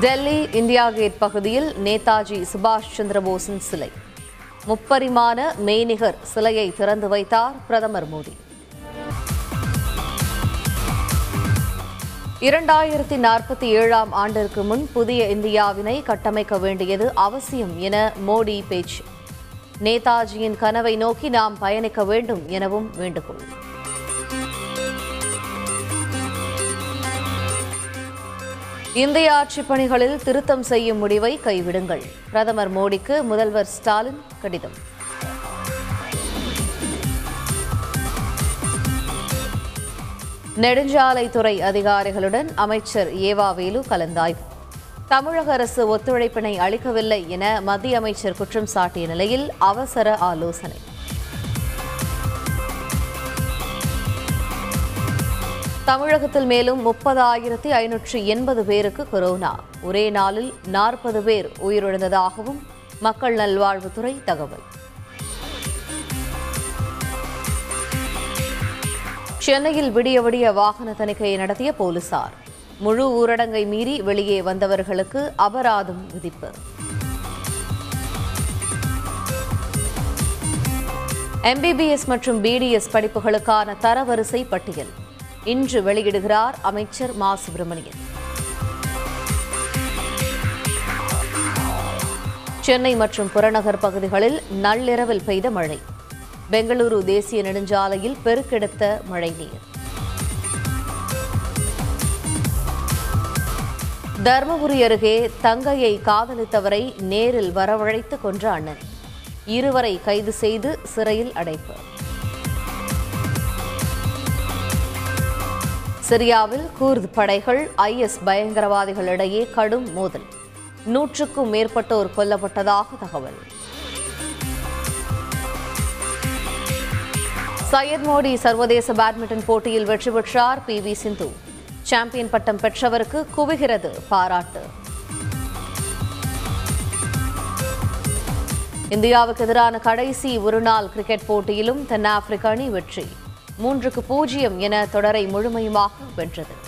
Delhi India gate பகுதியில் நேதாஜி சுபாஷ் சந்திரபோஸின் சிலை. முப்பரிமாண மெய்நிகர் சிலையை திறந்து வைத்தார் பிரதமர் மோடி. இரண்டாயிரத்தி நாற்பத்தி ஏழாம் ஆண்டிற்கு முன் புதிய இந்தியாவினை கட்டமைக்க வேண்டியது அவசியம் என மோடி பேச்சு. நேதாஜியின் கனவை நோக்கி நாம் பயணிக்க வேண்டும் எனவும் வேண்டுகோள். இந்திய ஆட்சிப் பணிகளில் திருத்தம் செய்யும் முடிவை கைவிடுங்கள். பிரதமர் மோடிக்கு முதல்வர் ஸ்டாலின் கடிதம். நெடுஞ்சாலைத்துறை அதிகாரிகளுடன் அமைச்சர் ஏவாவேலு கலந்தாய்வு. தமிழக அரசு ஒத்துழைப்பினை அளிக்கவில்லை என மத்திய அமைச்சர் குற்றம் சாட்டிய நிலையில் அவசர ஆலோசனை. தமிழகத்தில் மேலும் முப்பது ஆயிரத்தி ஐநூற்று எண்பது பேருக்கு கொரோனா. ஒரே நாளில் நாற்பது பேர் உயிரிழந்ததாகவும் மக்கள் நல்வாழ்வுத்துறை தகவல். சென்னையில் விடிய விடிய வாகன தணிக்கையை நடத்திய போலீசார். முழு ஊரடங்கை மீறி வெளியே வந்தவர்களுக்கு அபராதம் விதிப்பு. எம்பிபிஎஸ் மற்றும் பிடிஎஸ் படிப்புகளுக்கான தரவரிசை பட்டியல். இன்று வெளியிடுகிறார் அமைச்சர் மா. சுப்பிரமணியன். சென்னை மற்றும் புறநகர் பகுதிகளில் நள்ளிரவில் பெய்த மழை. பெங்களூரு தேசிய நெடுஞ்சாலையில் பெருக்கெடுத்த மழைநீர் தருமபுரி அருகே தங்கையை காதலித்தவரை நேரில் வரவழைத்து கொன்ற அண்ணன். இருவரை கைது செய்து சிறையில் அடைப்பு. சிரியாவில் கூர்து படைகள் ஐஎஸ் பயங்கரவாதிகளிடையே கடும் மோதல். நூற்றுக்கும் மேற்பட்டோர் கொல்லப்பட்டதாக தகவல். சையத் மோடி சர்வதேச பேட்மிண்டன் போட்டியில் வெற்றி பெற்றார் பி வி சிந்து. சாம்பியன் பட்டம் பெற்றவருக்கு குவிகிறது பாராட்டு. இந்தியாவுக்கு எதிரான கடைசி ஒருநாள் கிரிக்கெட் போட்டியிலும் தென்னாப்பிரிக்க அணி வெற்றி. மூன்றுக்கு பூஜ்ஜியம் என தொடரை முழுமையுமாக வென்றது.